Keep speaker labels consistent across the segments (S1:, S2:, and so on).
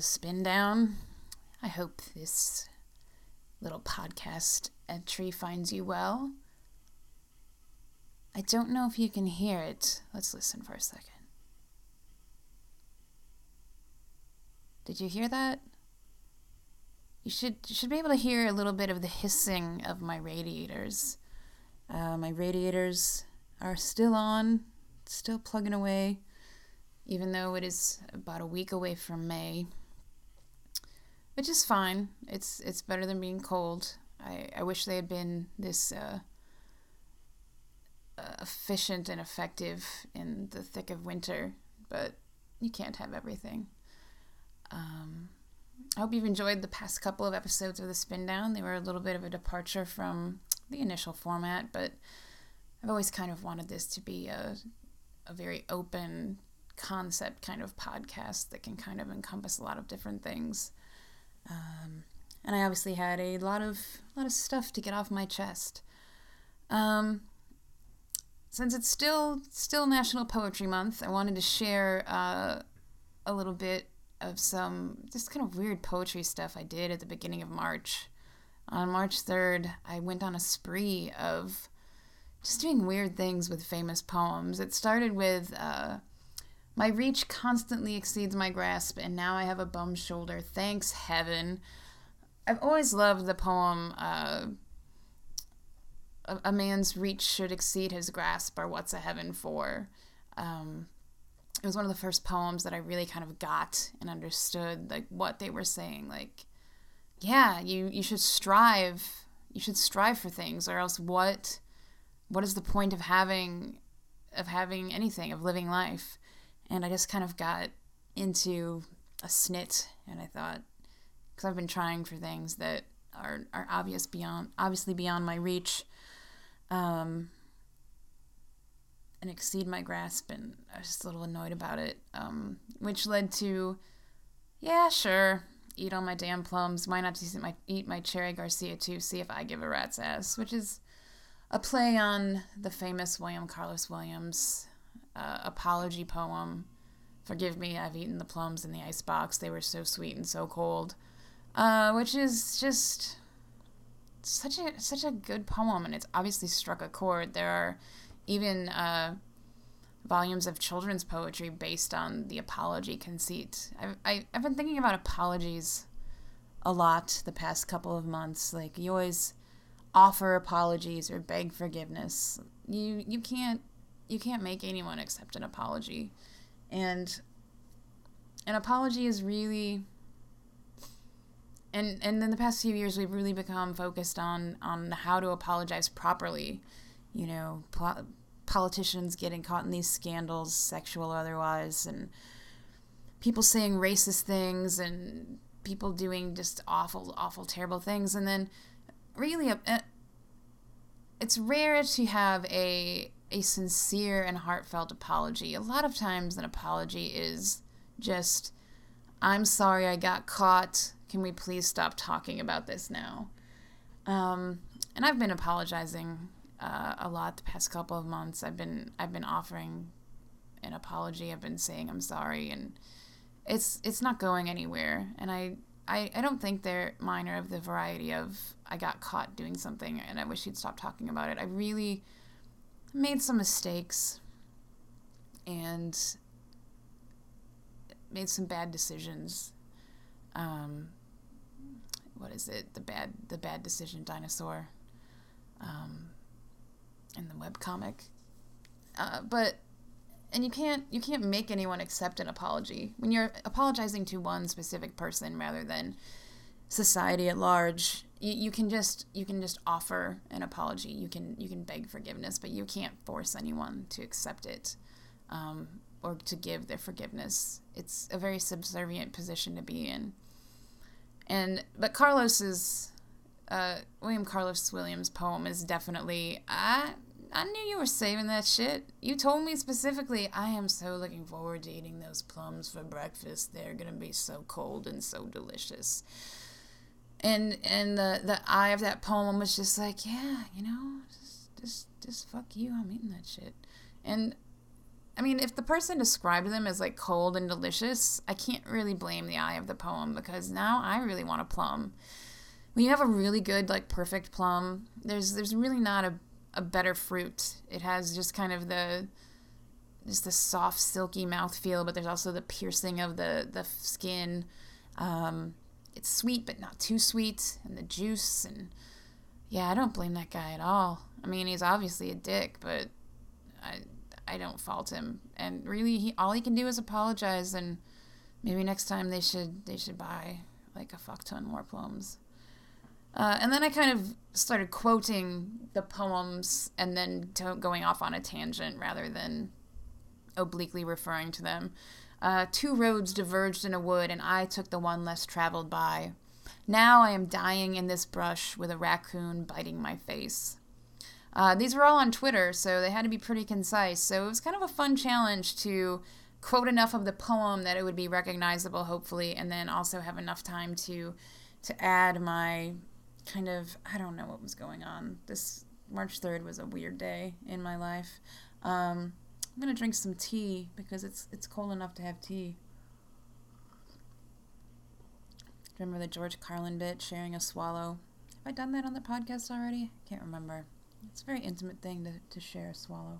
S1: Spindown. I hope this little podcast entry finds you well. I don't know if you can hear it. Let's listen for a second. Did you hear that? You should you should be able to hear a little bit of the hissing of my radiators. Uh, my radiators are still on, still plugging away, even though it is about a week away from May. Which is fine. It's it's better than being cold. I, I wish they had been this uh, uh, efficient and effective in the thick of winter, but you can't have everything. Um, I hope you've enjoyed the past couple of episodes of the Spindown. They were a little bit of a departure from the initial format, but I've always kind of wanted this to be a, a very open concept kind of podcast that can kind of encompass a lot of different things. Um, and I obviously had a lot of lot of stuff to get off my chest. Um, since it's still still National Poetry Month, I wanted to share uh, a little bit of some just kind of weird poetry stuff I did at the beginning of March. On March 3rd, I went on a spree of just doing weird things with famous poems. It started with uh, My reach constantly exceeds my grasp, and now I have a bum shoulder. Thanks, heaven. I've always loved the poem uh, a, man's reach should exceed his grasp, or what's a heaven for? Um, it was one of the first poems that I really kind of got and understood like what they were saying. Like, yeah, you you should strive, you should strive for things, or else what what is the point of having of having anything of living life? And I just kind of got into a snit, and I thought because I've been trying for things that are are obvious beyond obviously beyond my reach. Um, and exceed my grasp, and I was just a little annoyed about it, um, which led to, yeah, sure, eat all my damn plums. Why not just eat my, eat my cherry Garcia too? See if I give a rat's ass, which is a play on the famous William Carlos Williams uh, apology poem. Forgive me, I've eaten the plums in the ice box. They were so sweet and so cold. Uh, which is just such a such a good poem, and it's obviously struck a chord. There are even uh, volumes of children's poetry based on the apology conceit. I've, I, I've been thinking about apologies a lot the past couple of months. Like, you always offer apologies or beg forgiveness. You, you can't you can't make anyone accept an apology. And an apology is really and and in the past few years we've really become focused on on how to apologize properly you know politicians getting caught in these scandals, sexual or otherwise, and people saying racist things and people doing just awful, awful, terrible things. And then, really, uh, it's rare to have a a sincere and heartfelt apology. A lot of times, an apology is just, "I'm sorry, I got caught. Can we please stop talking about this now?" Um, and I've been apologizing uh, a lot the past couple of months. I've been I've been offering an apology. I've been saying I'm sorry, and it's it's not going anywhere. And I I, I don't think they're minor of the variety of I got caught doing something and I wish he'd stop talking about it. I really made some mistakes and made some bad decisions. Um, what is it? The bad the bad decision dinosaur. Um, in the web comic. Uh, but and you can't you can't make anyone accept an apology when you're apologizing to one specific person rather than society at large you, you can just you can just offer an apology you can you can beg forgiveness but you can't force anyone to accept it um, or to give their forgiveness it's a very subservient position to be in and but carlos's uh, william carlos williams poem is definitely i I knew you were saving that shit. You told me specifically, I am so looking forward to eating those plums for breakfast. They're gonna be so cold and so delicious. And and the the eye of that poem was just like, yeah, you know, just just just fuck you, I'm eating that shit. And I mean, if the person described them as like cold and delicious, I can't really blame the eye of the poem because now I really want a plum. When you have a really good, like perfect plum, there's there's really not a, a better fruit. It has just kind of the just the soft, silky mouth feel, but there's also the piercing of the the skin. Um, it's sweet, but not too sweet, and the juice and yeah, I don't blame that guy at all. I mean, he's obviously a dick, but I I don't fault him. And really, he all he can do is apologize, and maybe next time they should they should buy like a fuck ton more plums. Uh, and then I kind of started quoting the poems and then going off on a tangent rather than obliquely referring to them. Uh, two roads diverged in a wood, and I took the one less traveled by. Now I am dying in this brush with a raccoon biting my face. Uh, these were all on Twitter, so they had to be pretty concise. So it was kind of a fun challenge to quote enough of the poem that it would be recognizable, hopefully, and then also have enough time to to add my kind of I don't know what was going on. This March third was a weird day in my life. Um, I'm gonna drink some tea because it's it's cold enough to have tea. Remember the George Carlin bit, sharing a swallow? Have I done that on the podcast already? Can't remember. It's a very intimate thing to, to share a swallow.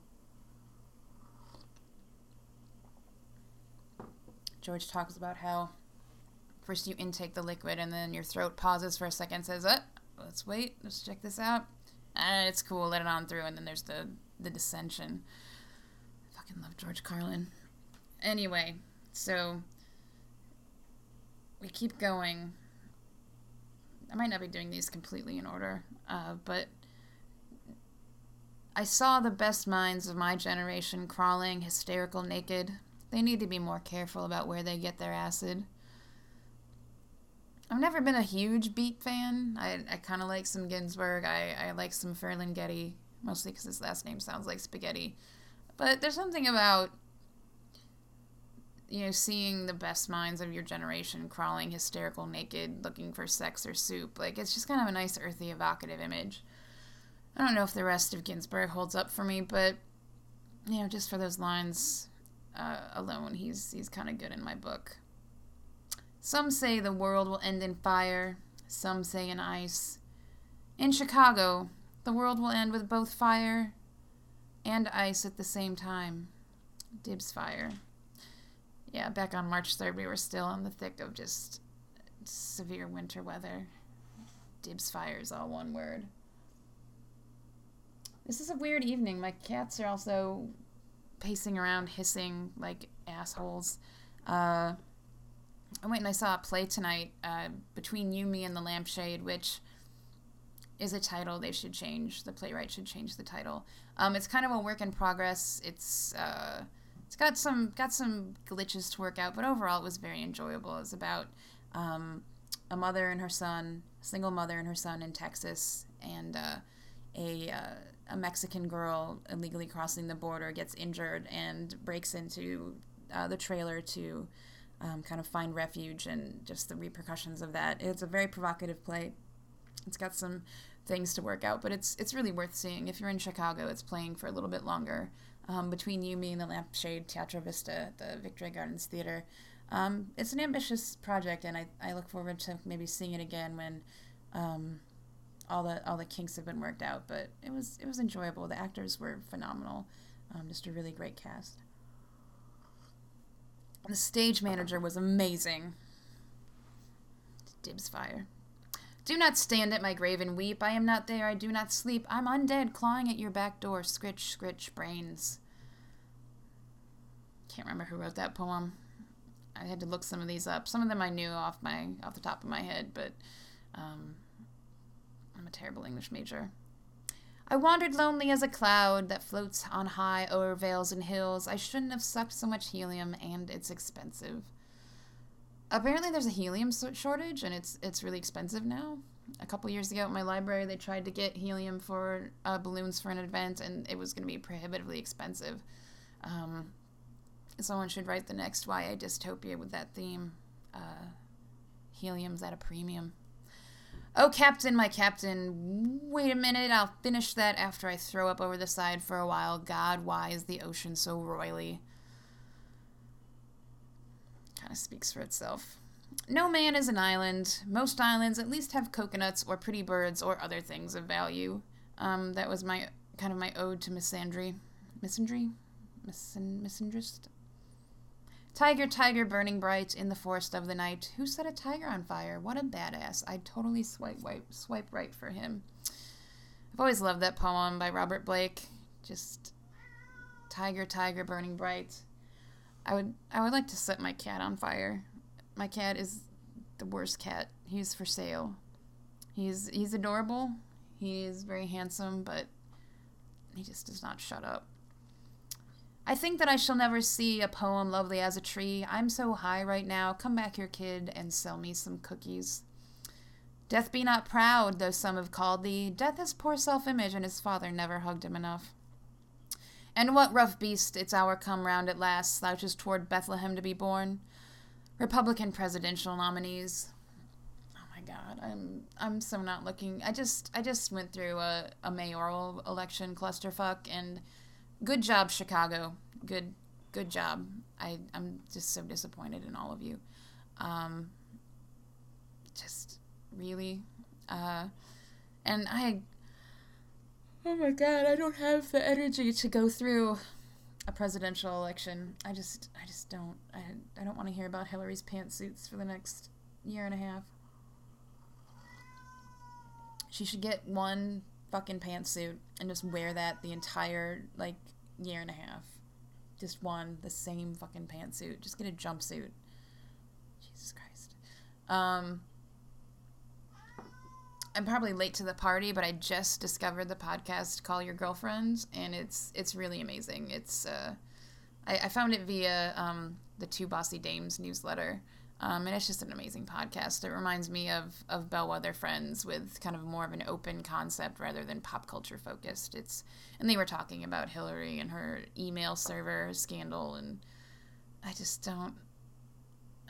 S1: George talks about how first you intake the liquid and then your throat pauses for a second, says, uh, let's wait, let's check this out. And it's cool, let it on through, and then there's the, the dissension. Fucking love George Carlin. Anyway, so we keep going. I might not be doing these completely in order, uh, but I saw the best minds of my generation crawling hysterical naked. They need to be more careful about where they get their acid. I've never been a huge Beat fan. I, I kind of like some Ginsberg. I, I like some Ferlinghetti, mostly because his last name sounds like spaghetti. But there's something about you know, seeing the best minds of your generation crawling hysterical naked, looking for sex or soup. Like, it's just kind of a nice, earthy, evocative image. I don't know if the rest of Ginsberg holds up for me, but, you know, just for those lines uh, alone, he's, he's kind of good in my book. Some say the world will end in fire, some say in ice. In Chicago, the world will end with both fire and ice at the same time. Dibs fire yeah, back on March 3rd, we were still in the thick of just severe winter weather. Dibs fire is all one word. This is a weird evening. My cats are also pacing around, hissing like assholes. Uh, I went and I saw a play tonight, uh, Between You, Me, and the Lampshade, which is a title they should change. The playwright should change the title. Um, it's kind of a work in progress. It's. Uh, it's got some got some glitches to work out, but overall it was very enjoyable. It's about um, a mother and her son, single mother and her son in Texas, and uh, a uh, a Mexican girl illegally crossing the border gets injured and breaks into uh, the trailer to um, kind of find refuge and just the repercussions of that. It's a very provocative play. It's got some things to work out, but it's it's really worth seeing. If you're in Chicago, it's playing for a little bit longer um, between you, me, and the Lampshade Teatro Vista, the Victory Gardens Theater. Um, it's an ambitious project, and I, I look forward to maybe seeing it again when um, all the all the kinks have been worked out. But it was it was enjoyable. The actors were phenomenal. Um, just a really great cast. The stage manager was amazing. Dibs fire. Do not stand at my grave and weep. I am not there. I do not sleep. I'm undead, clawing at your back door. Scritch, scritch, brains. Can't remember who wrote that poem. I had to look some of these up. Some of them I knew off my off the top of my head, but um, I'm a terrible English major. I wandered lonely as a cloud that floats on high o'er vales and hills. I shouldn't have sucked so much helium, and it's expensive apparently there's a helium shortage and it's it's really expensive now. A couple years ago at my library, they tried to get helium for uh, balloons for an event, and it was going to be prohibitively expensive. Um, someone should write the next YA dystopia with that theme. Uh, helium's at a premium. Oh, Captain, my Captain, wait a minute, I'll finish that after I throw up over the side for a while. God, why is the ocean so roily? Kind of speaks for itself. No man is an island. Most islands at least have coconuts or pretty birds or other things of value. Um, that was my kind of my ode to misandry. Misandry? Misan- misandrist? Tiger, tiger, burning bright in the forest of the night. Who set a tiger on fire? What a badass. I'd totally swipe, wipe, swipe right for him. I've always loved that poem by Robert Blake. Just tiger, tiger, burning bright. I would, I would like to set my cat on fire. My cat is the worst cat. He's for sale. He's, he's adorable. He is very handsome, but he just does not shut up. I think that I shall never see a poem lovely as a tree. I'm so high right now. Come back here, kid, and sell me some cookies. Death be not proud, though some have called thee. Death has poor self image, and his father never hugged him enough. And what rough beast, its hour come round at last, slouches toward Bethlehem to be born? Republican presidential nominees. Oh my God, I'm I'm so not looking. I just I just went through a, a mayoral election clusterfuck, and good job, Chicago. Good good job. I I'm just so disappointed in all of you. Um, just really, uh, and I. Oh my God, I don't have the energy to go through a presidential election. I just I just don't I I don't want to hear about Hillary's pantsuits for the next year and a half. She should get one fucking pantsuit and just wear that the entire like year and a half. Just one, the same fucking pantsuit. Just get a jumpsuit. Jesus Christ. Um I'm probably late to the party, but I just discovered the podcast Call Your Girlfriend, and it's it's really amazing. It's uh, I, I found it via um, the Two Bossy Dames newsletter, um, and it's just an amazing podcast. It reminds me of of Bellwether Friends with kind of more of an open concept rather than pop culture focused. It's and they were talking about Hillary and her email server scandal, and I just don't.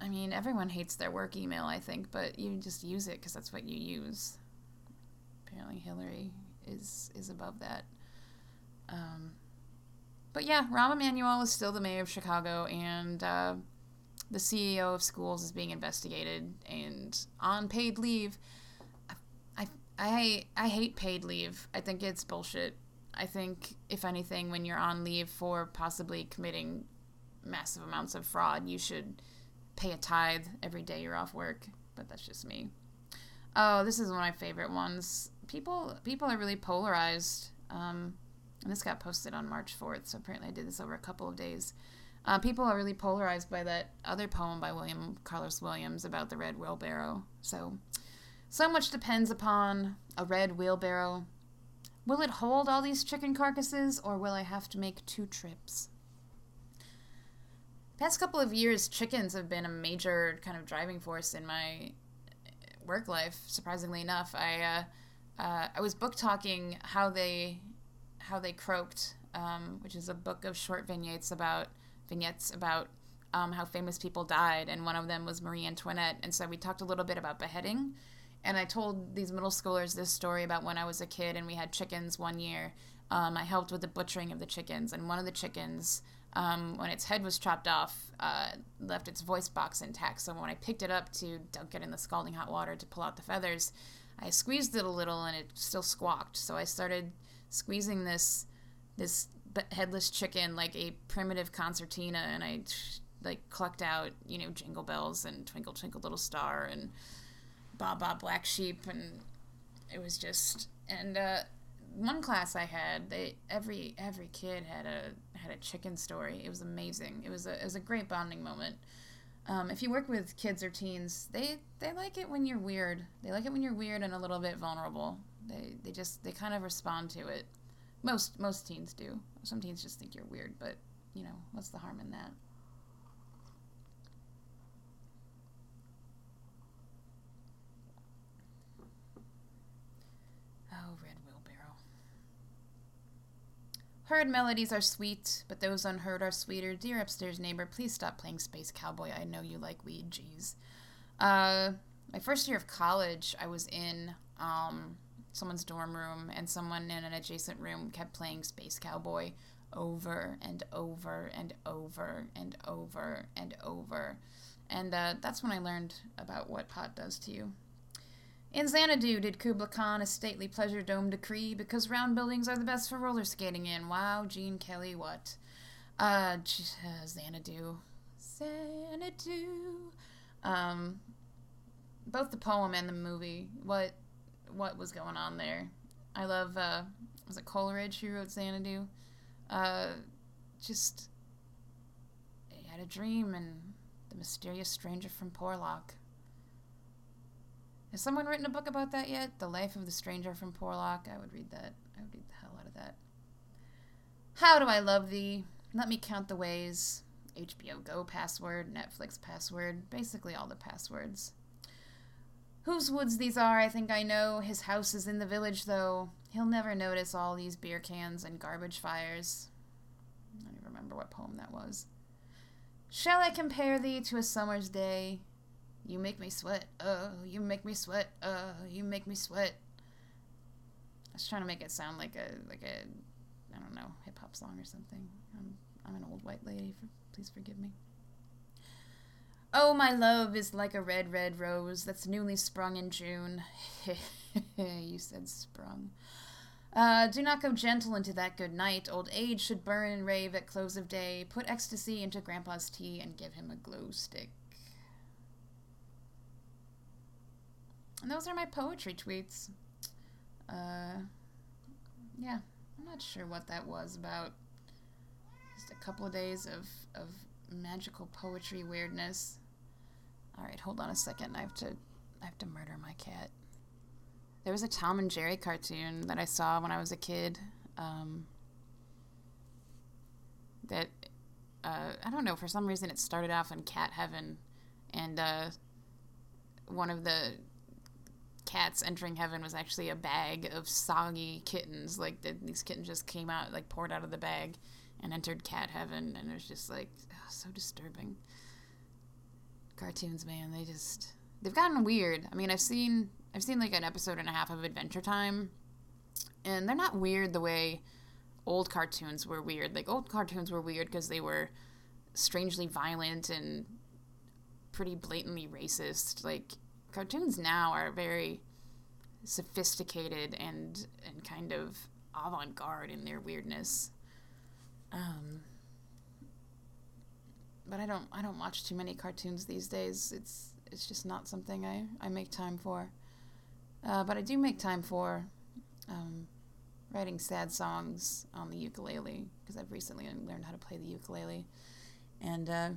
S1: I mean, everyone hates their work email, I think, but you just use it because that's what you use apparently Hillary is is above that. Um, but yeah, Rahm Emanuel is still the mayor of Chicago, and uh, the CEO of schools is being investigated and on paid leave. I, I, I hate paid leave. I think it's bullshit. I think, if anything, when you're on leave for possibly committing massive amounts of fraud, you should pay a tithe every day you're off work. But that's just me. Oh, this is one of my favorite ones people people are really polarized. Um, and this got posted on March 4th, so apparently I did this over a couple of days. Uh, people are really polarized by that other poem by William Carlos Williams about the red wheelbarrow. So, so much depends upon a red wheelbarrow. Will it hold all these chicken carcasses, or will I have to make two trips? Past couple of years, chickens have been a major kind of driving force in my work life. Surprisingly enough, I. Uh, uh, I was book talking how they how they croaked, um, which is a book of short vignettes about vignettes about um, how famous people died, and one of them was Marie Antoinette. And so we talked a little bit about beheading, and I told these middle schoolers this story about when I was a kid and we had chickens one year. Um, I helped with the butchering of the chickens, and one of the chickens, um, when its head was chopped off, uh, left its voice box intact. So when I picked it up to dunk it in the scalding hot water to pull out the feathers, I squeezed it a little and it still squawked. So I started squeezing this this headless chicken like a primitive concertina, and I like clucked out you know jingle bells and twinkle twinkle little star and ba ba black sheep, and it was just and uh, one class I had they every every kid had a had a chicken story. It was amazing. It was a it was a great bonding moment. Um, if you work with kids or teens, they they like it when you're weird. They like it when you're weird and a little bit vulnerable. They they just they kind of respond to it. Most most teens do. Some teens just think you're weird, but you know what's the harm in that? Heard melodies are sweet, but those unheard are sweeter. Dear upstairs neighbor, please stop playing Space Cowboy. I know you like weed, jeez. Uh, my first year of college, I was in um, someone's dorm room, and someone in an adjacent room kept playing Space Cowboy over and over and over and over and over. And uh, that's when I learned about what pot does to you. In Xanadu did Kubla Khan a stately pleasure dome decree because round buildings are the best for roller skating in. Wow, Gene Kelly, what? Uh, uh Xanadu. Xanadu. Um, both the poem and the movie. What, what was going on there? I love, uh, was it Coleridge who wrote Xanadu? Uh, just, he had a dream and the mysterious stranger from Porlock. Has someone written a book about that yet? The Life of the Stranger from Porlock? I would read that. I would read the hell out of that. How do I love thee? Let me count the ways. HBO Go password, Netflix password, basically all the passwords. Whose woods these are, I think I know. His house is in the village, though. He'll never notice all these beer cans and garbage fires. I don't even remember what poem that was. Shall I compare thee to a summer's day? You make me sweat. Oh, you make me sweat. Oh, you make me sweat. I was trying to make it sound like a like a I don't know hip hop song or something. I'm I'm an old white lady. For, please forgive me. Oh, my love is like a red, red rose that's newly sprung in June. you said sprung. Uh, do not go gentle into that good night. Old age should burn and rave at close of day. Put ecstasy into Grandpa's tea and give him a glow stick. And those are my poetry tweets. Uh, yeah, I'm not sure what that was about. Just a couple of days of, of magical poetry weirdness. All right, hold on a second. I have to I have to murder my cat. There was a Tom and Jerry cartoon that I saw when I was a kid. Um, that uh, I don't know for some reason it started off in cat heaven, and uh, one of the cats entering heaven was actually a bag of soggy kittens. Like the, these kittens just came out, like poured out of the bag, and entered cat heaven, and it was just like oh, so disturbing. Cartoons, man, they just they've gotten weird. I mean, I've seen I've seen like an episode and a half of Adventure Time, and they're not weird the way old cartoons were weird. Like old cartoons were weird because they were strangely violent and pretty blatantly racist. Like cartoons now are very sophisticated and and kind of avant-garde in their weirdness. Um, but I don't I don't watch too many cartoons these days. It's it's just not something I, I make time for. Uh, but I do make time for um, writing sad songs on the ukulele because I've recently learned how to play the ukulele. And uh,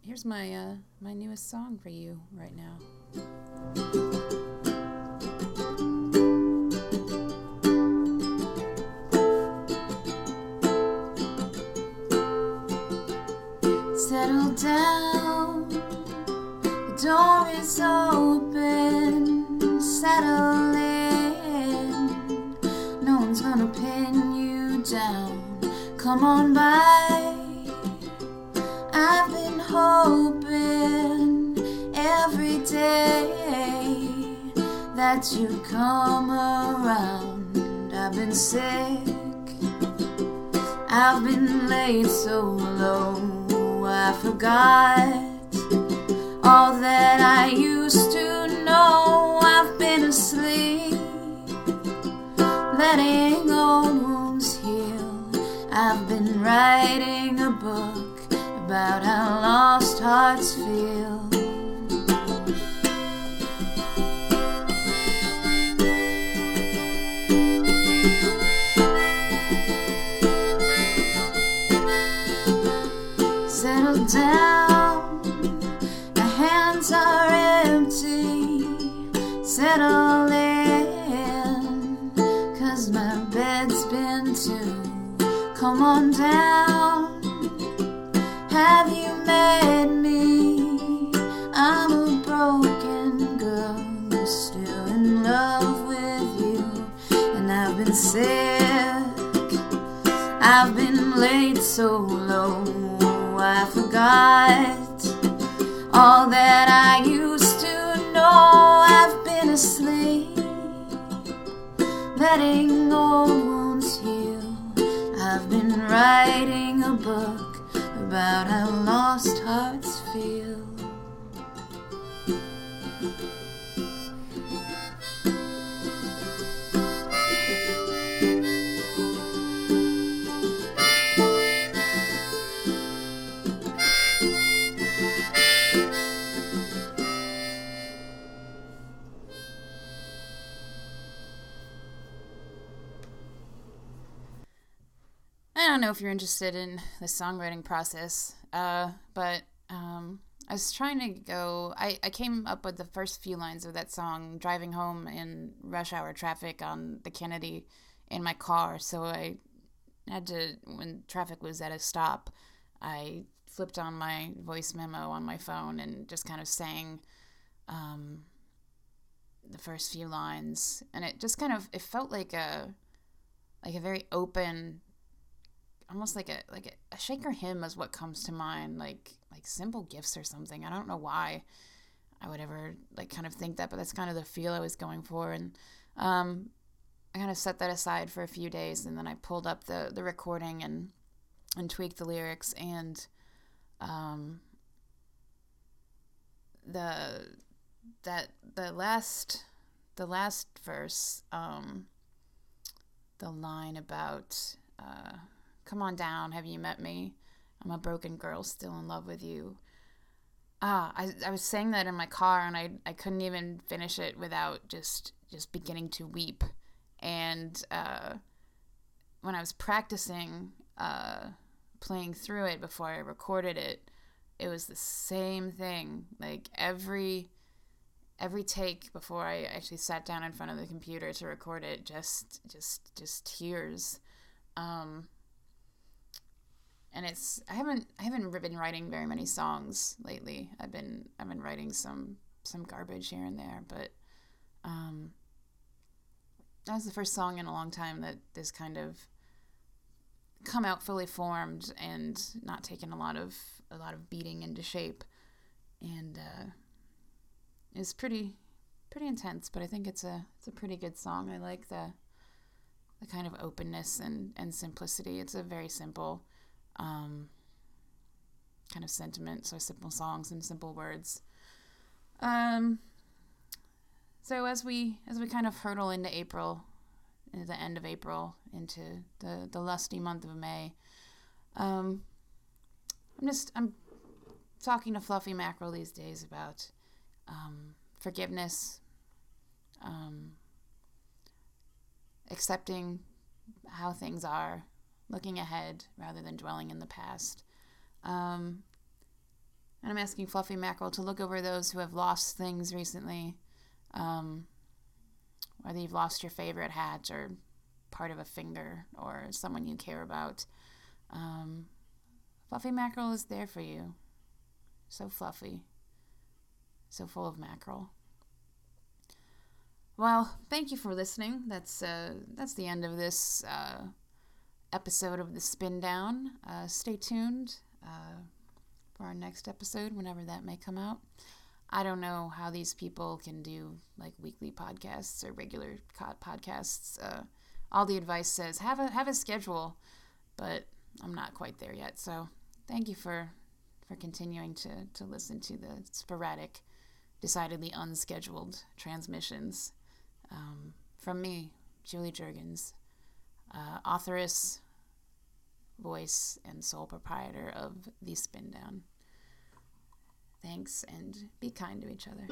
S1: here's my uh, my newest song for you right now. Settle down, the door is open. Settle in, no one's gonna pin you down. Come on by, that you come around. I've been sick, I've been laid so low. I forgot all that I used to know. I've been asleep, letting old wounds heal. I've been writing a book about how lost hearts feel. So low. I forgot all that I used to know. I've been asleep, letting old wounds heal. I've been writing a book about how lost hearts feel. If you're interested in the songwriting process, uh, but um, I was trying to go. I, I came up with the first few lines of that song driving home in rush hour traffic on the Kennedy in my car. So I had to, when traffic was at a stop, I flipped on my voice memo on my phone and just kind of sang um, the first few lines. And it just kind of, it felt like a, like a very open almost like a like a, a shaker hymn is what comes to mind like like simple gifts or something. I don't know why i would ever like kind of think that but that's kind of the feel i was going for. And um i kind of set that aside for a few days and then i pulled up the the recording and and tweaked the lyrics. And um the that the last the last verse um the line about uh Come on down, have you met me? I'm a broken girl still in love with you. Ah, I, I was saying that in my car and I, I couldn't even finish it without just just beginning to weep. And uh, when I was practicing uh, playing through it before I recorded it, it was the same thing. Like every every take before I actually sat down in front of the computer to record it, just just just tears. Um, and it's I haven't I haven't been writing very many songs lately. I've been I've been writing some some garbage here and there, but um, that was the first song in a long time that this kind of come out fully formed and not taken a lot of a lot of beating into shape, and uh, it's pretty pretty intense. But I think it's a it's a pretty good song. I like the the kind of openness and and simplicity. It's a very simple um, kind of sentiment, so simple songs and simple words. Um, so as we as we kind of hurtle into April, into the end of April, into the the lusty month of May, um, I'm just I'm talking to Fluffy Mackerel these days about um, forgiveness, um, accepting how things are, looking ahead rather than dwelling in the past. Um, and I'm asking Fluffy Mackerel to look over those who have lost things recently, um, whether you've lost your favorite hat or part of a finger or someone you care about. Um, fluffy Mackerel is there for you. So fluffy, so full of mackerel. Well, thank you for listening. That's uh, that's the end of this uh, episode of the Spindown. Uh, stay tuned uh, for our next episode, whenever that may come out. I don't know how these people can do like weekly podcasts or regular podcasts. Uh, all the advice says have a have a schedule, but I'm not quite there yet. So thank you for for continuing to to listen to the sporadic, decidedly unscheduled transmissions um, from me, Julie Jurgens uh, authoress, voice, and sole proprietor of The Spindown. Thanks and be kind to each other.